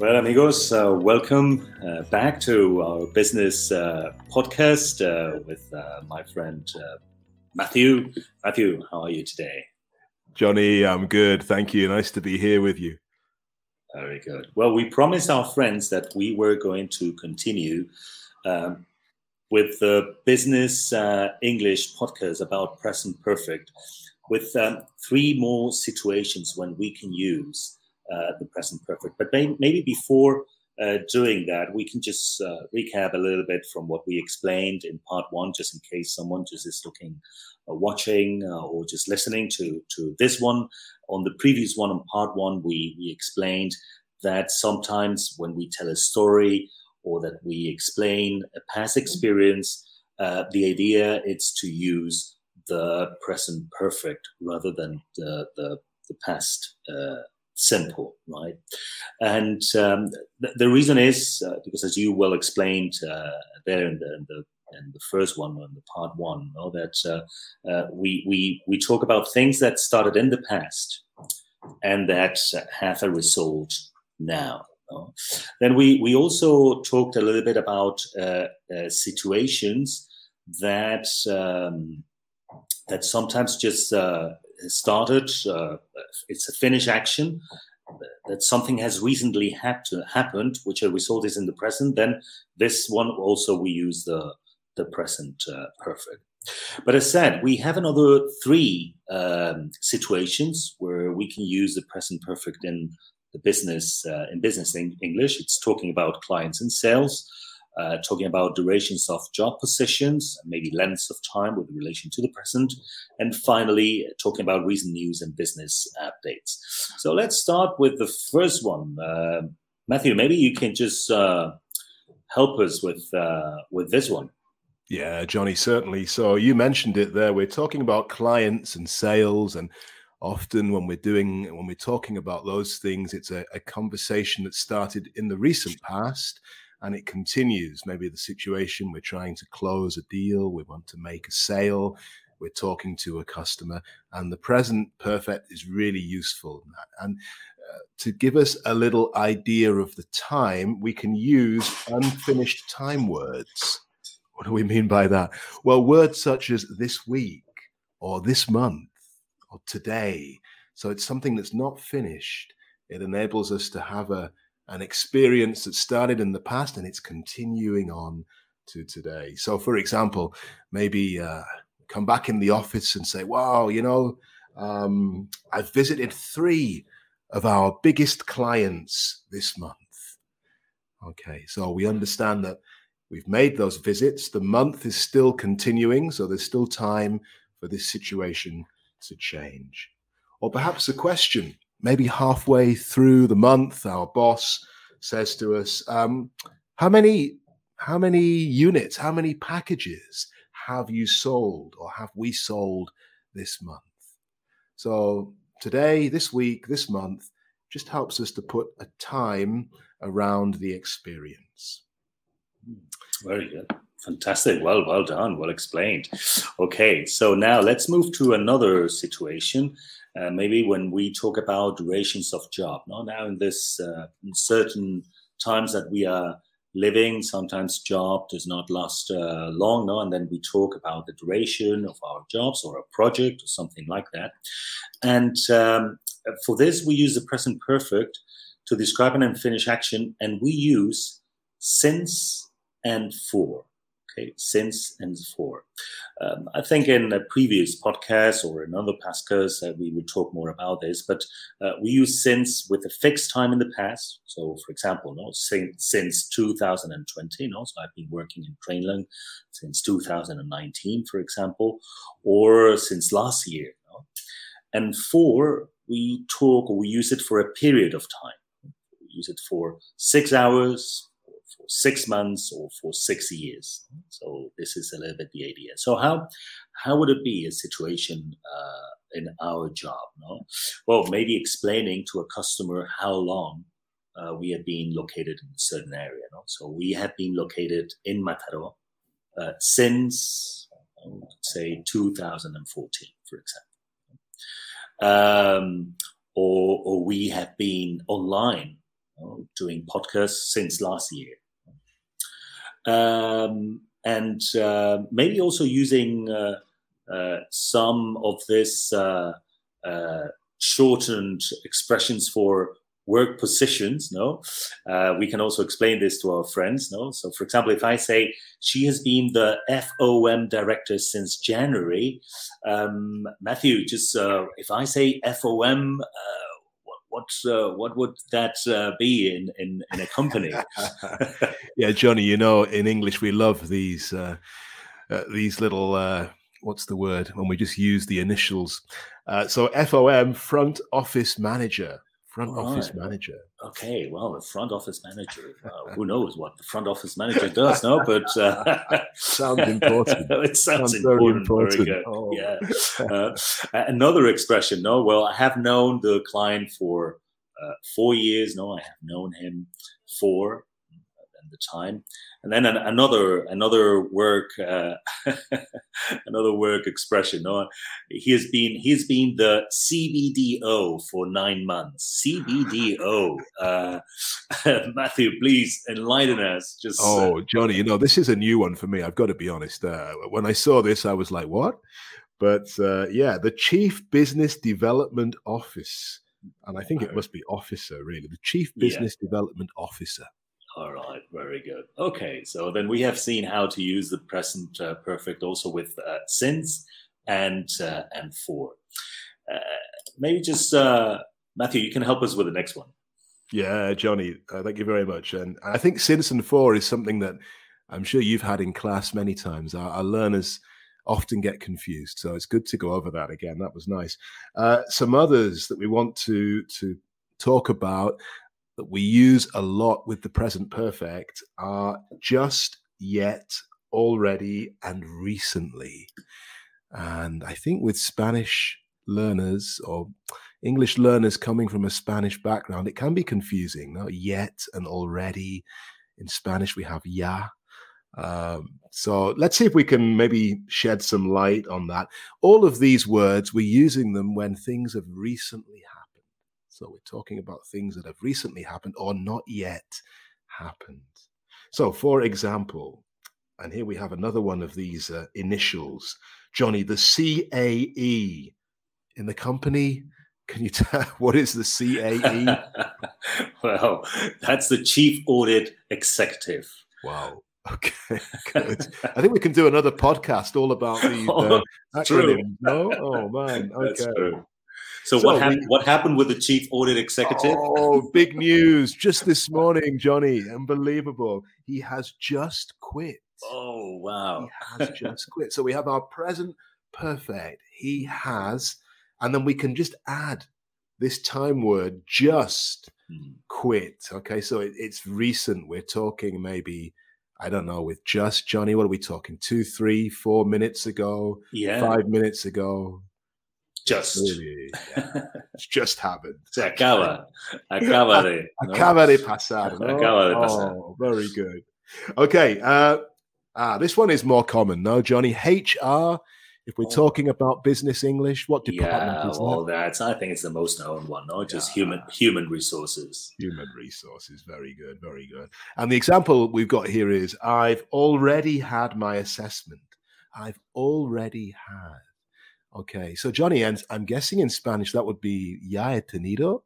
Well, amigos, uh, welcome uh, back to our business uh, podcast uh, with uh, my friend uh, Matthew. Matthew, how are you today? Johnny, I'm good. Thank you. Nice to be here with you. Very good. Well, we promised our friends that we were going to continue um, with the business English podcast about present perfect with um, three more situations when we can use uh, the present perfect. But may- maybe before uh, doing that, we can just uh, recap a little bit from what we explained in part one, just in case someone just is looking, uh, watching, uh, or just listening to to this one. On the previous one, on part one, we we explained that sometimes when we tell a story or that we explain a past experience, uh, the idea is to use the present perfect rather than the the, the past simple, right? And um, th- the reason is uh, because, as you well explained uh, there in the, in the the first one, in the part one, that uh, uh, we we we talk about things that started in the past and that have a result now. Then we we also talked a little bit about uh, uh, situations that um, that sometimes just started. Uh, it's a Finnish action that something has recently had to happened, which a result is in the present. Then this one also we use the the present uh, perfect. But as said, we have another three um, situations where we can use the present perfect in the business uh, in business English. It's talking about clients and sales uh, talking about durations of job positions, maybe lengths of time with relation to the present, and finally talking about recent news and business updates. So let's start with the first one. Uh, Matthew, maybe you can just uh, help us with uh, with this one. Yeah, Johnny, certainly. So you mentioned it there. We're talking about clients and sales and often when we're doing when we're talking about those things it's a, a conversation that started in the recent past and it continues. Maybe the situation we're trying to close a deal, we want to make a sale, we're talking to a customer, and the present perfect is really useful. And uh, to give us a little idea of the time, we can use unfinished time words. What do we mean by that? Well, words such as this week or this month or today. So it's something that's not finished. It enables us to have a, an experience that started in the past and it's continuing on to today. So, for example, maybe uh, come back in the office and say, wow, you know, um, I've visited three of our biggest clients this month. Okay, so we understand that we've made those visits. The month is still continuing, so there's still time for this situation to change. Or perhaps a question maybe halfway through the month, our boss says to us, um, "How many, how many units, how many packages have you sold, or have we sold this month?" So today, this week, this month, just helps us to put a time around the experience. Very good. Fantastic. Well, well done. Well explained. Okay, so now let's move to another situation uh, maybe when we talk about durations of job. No, now in this uh, in certain times that we are living, sometimes job does not last uh, long. No, and then we talk about the duration of our jobs or a project or something like that. And um, for this, we use the present perfect to describe an unfinished action, and we use since and for okay, since and for. Um, I think in a previous podcast or another podcast, uh, we would talk more about this, but uh, we use since with a fixed time in the past. So, for example, no, since, since 2020, no, so I've been working in Trainlang since 2019, for example, or since last year. No? And for, we talk or we use it for a period of time. We use it for six hours, for six months or for six years. So this is a little bit the idea. So how how would it be a situation uh, in our job? No, well maybe explaining to a customer how long uh, we have been located in a certain area. No? So we have been located in Mataró uh, since say 2014, for example. Um, or, or we have been online doing podcasts since last year. Um, and uh, maybe also using uh, uh, some of this uh, shortened expressions for work positions no? Uh, we can also explain this to our friends no? So for example if i say she has been the fom director since january um, matthew just uh, if i say fom uh, what uh, what would that uh, be in, in, in a company? yeah, Johnny, you know, in English we love these uh, uh these little uh, what's the word when we just use the initials. Uh, so FOM, front office manager front office manager. Okay, well, the front office manager. Uh, who knows what the front office manager does? No, but uh, sounds important. it sounds, sounds important. Very important. Very oh. Yeah. Uh, another expression. No, well, I have known the client for uh, four years. No, I have known him for the time. And then an, another another work uh, another work expression no? He has been he's been the cbdo for nine months. Cbdo uh, matthew please enlighten us. Just uh, oh johnny you know this is a new one for me i've got to be honest. Uh, when i saw this i was like what? But uh, yeah the chief business development office and i think it must be officer really the chief business yeah. development officer all right, very good. Okay, so then we have seen how to use the present uh, perfect also with uh, since and uh, and for. Uh, maybe just uh, Matthew, you can help us with the next one. Yeah, Johnny, uh, thank you very much. And I think since and for is something that I'm sure you've had in class many times. Our, our learners often get confused, so it's good to go over that again. That was nice. some others that we want to to talk about that we use a lot with the present perfect are just yet, already, and recently. And I think with Spanish learners or English learners coming from a Spanish background, it can be confusing. No? Yet and already. In Spanish, we have ya. Um, so let's see if we can maybe shed some light on that. All of these words, we're using them when things have recently happened. So we're talking about things that have recently happened or not yet happened. So, for example, and here we have another one of these uh, initials, Johnny, the CAE in the company. Can you tell what is the CAE? well, that's the Chief Audit Executive. Wow. Okay, good. I think we can do another podcast all about the uh, acronyms. No, oh man, okay. So, so what, happened, we, what happened with the chief audit executive? Oh, big news just this morning, Johnny. Unbelievable. He has just quit. Oh, wow. He has just quit. So we have our present perfect. He has, and then we can just add this time word just hmm. quit. Okay, so it, it's recent. We're talking maybe, I don't know, with just Johnny. What are we talking? Two, three, four minutes ago? Yeah. Five minutes ago. Just. Yeah. it's just happened. Se acaba. Acaba de. ¿no? Acaba de pasar. ¿no? Acaba de pasar. Oh, very good. Okay. Uh, ah, this one is more common, no, Johnny? HR. If we're oh. talking about business English, what department yeah, is that? well, that's I think it's the most known one, no? Just yeah. human human resources. Human resources, very good, very good. And the example we've got here is I've already had my assessment. I've already had. Okay, so Johnny, and I'm guessing in Spanish that would be ya he tenido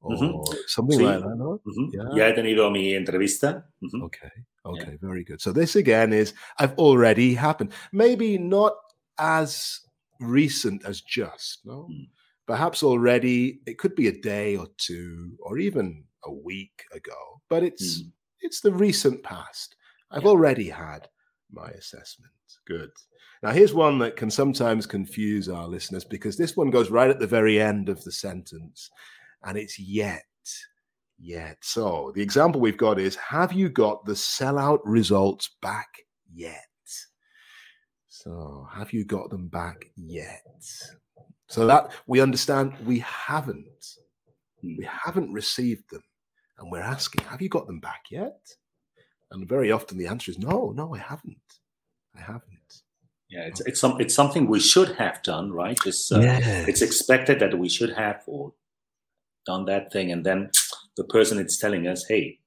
or mm-hmm. something sí. like that, no? Mm-hmm. Ya he tenido mi entrevista. Mm-hmm. Okay, okay, yeah. very good. So this again is I've already happened. Maybe not as recent as just, no? Mm. Perhaps already it could be a day or two or even a week ago, but it's mm. it's the recent past. I've yeah. already had my assessment. Good. Now, here's one that can sometimes confuse our listeners because this one goes right at the very end of the sentence and it's yet. Yet. So the example we've got is Have you got the sellout results back yet? So, have you got them back yet? So that we understand we haven't. Hmm. We haven't received them. And we're asking, Have you got them back yet? And very often the answer is no, no, I haven't. I haven't. Yeah, it's it's some it's something we should have done, right? It's uh, yes. it's expected that we should have or done that thing, and then the person it's telling us, hey,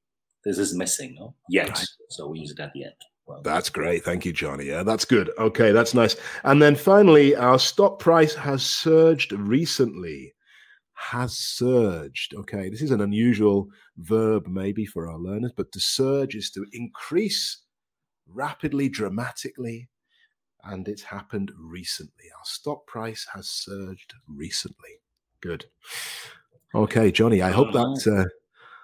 this is missing, no? Yet. Right. So we use it at the end. Well, that's great. Thank you, Johnny. Yeah, that's good. Okay, that's nice. And then finally, our stock price has surged recently. Has surged. Okay, this is an unusual verb maybe for our learners, but to surge is to increase rapidly, dramatically, and it's happened recently. Our stock price has surged recently. Good. Okay, Johnny, I hope that. Uh,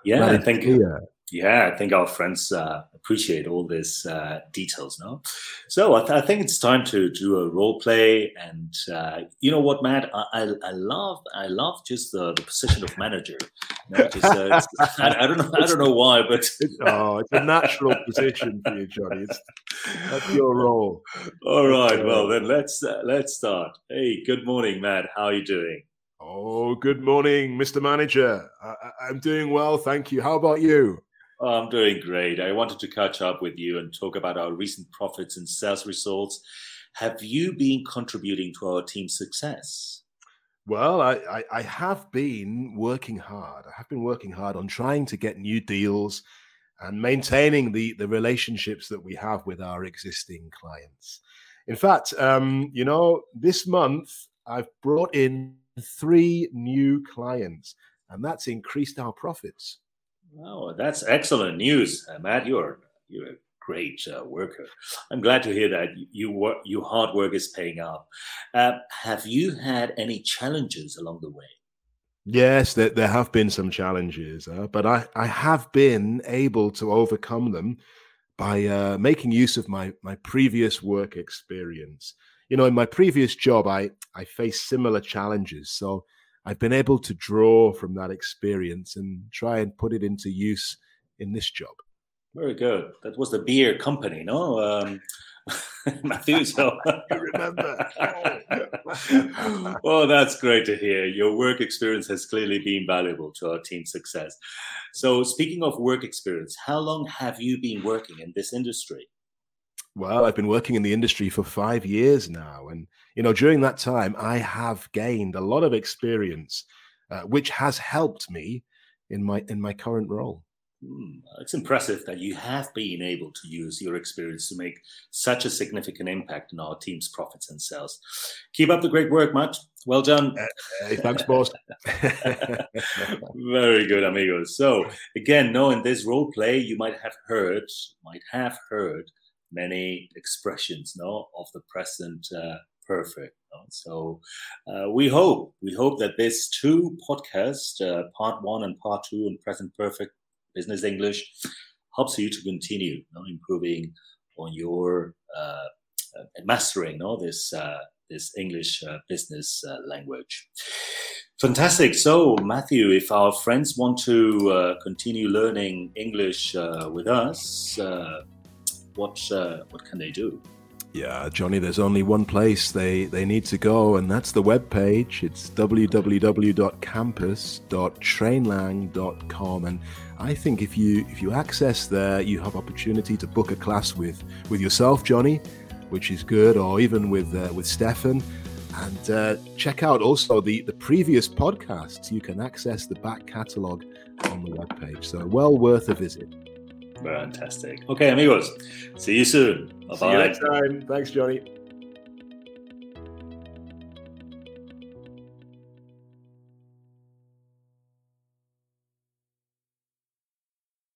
yeah, I think. Clear. Yeah, I think our friends uh, appreciate all these uh, details now. So I, th- I, think it's time to do a role play. And uh, you know what, Matt? I, I, I, love I love just the, the position of manager. You know, just, uh, I, I, don't know I don't know why, but oh, it's a natural position for you, Johnny. It's, that's your role. All right. Well, then let's uh, let's start. Hey, good morning, Matt. How are you doing? Oh, good morning, Mr. Manager. I, am doing well, thank you. How about you? Oh, I'm doing great. I wanted to catch up with you and talk about our recent profits and sales results. Have you been contributing to our team's success? Well, I, I, I, have been working hard. I have been working hard on trying to get new deals and maintaining the, the relationships that we have with our existing clients. In fact, um, you know, this month I've brought in three new clients, and that's increased our profits. Oh, that's excellent news, uh, Matt. You're you're a great uh, worker. I'm glad to hear that you work, your hard work is paying off. Uh, have you had any challenges along the way? Yes, there, there have been some challenges, uh, but I, I have been able to overcome them by uh, making use of my my previous work experience. You know, in my previous job, I I faced similar challenges, so I've been able to draw from that experience and try and put it into use in this job. Very good. That was the beer company, no? Um, Matthew, so you remember. Oh. well, that's great to hear. Your work experience has clearly been valuable to our team's success. So, speaking of work experience, how long have you been working in this industry? Well, I've been working in the industry for five years now. And, you know, during that time, I have gained a lot of experience, uh, which has helped me in my in my current role. Mm, it's impressive that you have been able to use your experience to make such a significant impact in our team's profits and sales. Keep up the great work, Matt. Well done. Uh, hey, thanks, boss. Very good, amigos. So, again, no, in this role play, you might have heard, might have heard many expressions no, of the present uh, perfect. No? So uh, we hope we hope that this two podcast, uh, part one and part two, in present perfect business English, helps you to continue no, improving on your uh, uh, mastering no, this uh, this English business language. Fantastic. So, Matthew, if our friends want to continue learning English with us, what uh, what can they do? Yeah, Johnny, there's only one place they, they need to go, and that's the web page. It's www.campus.trainlang.com. And I think if you if you access there, you have opportunity to book a class with with yourself, Johnny, which is good, or even with uh, with Stefan. And uh, check out also the, the previous podcasts. You can access the back catalogue on the web page. So well worth a visit. Fantastic. Okay, amigos. See you soon. Bye. See you next time. Thanks, Johnny.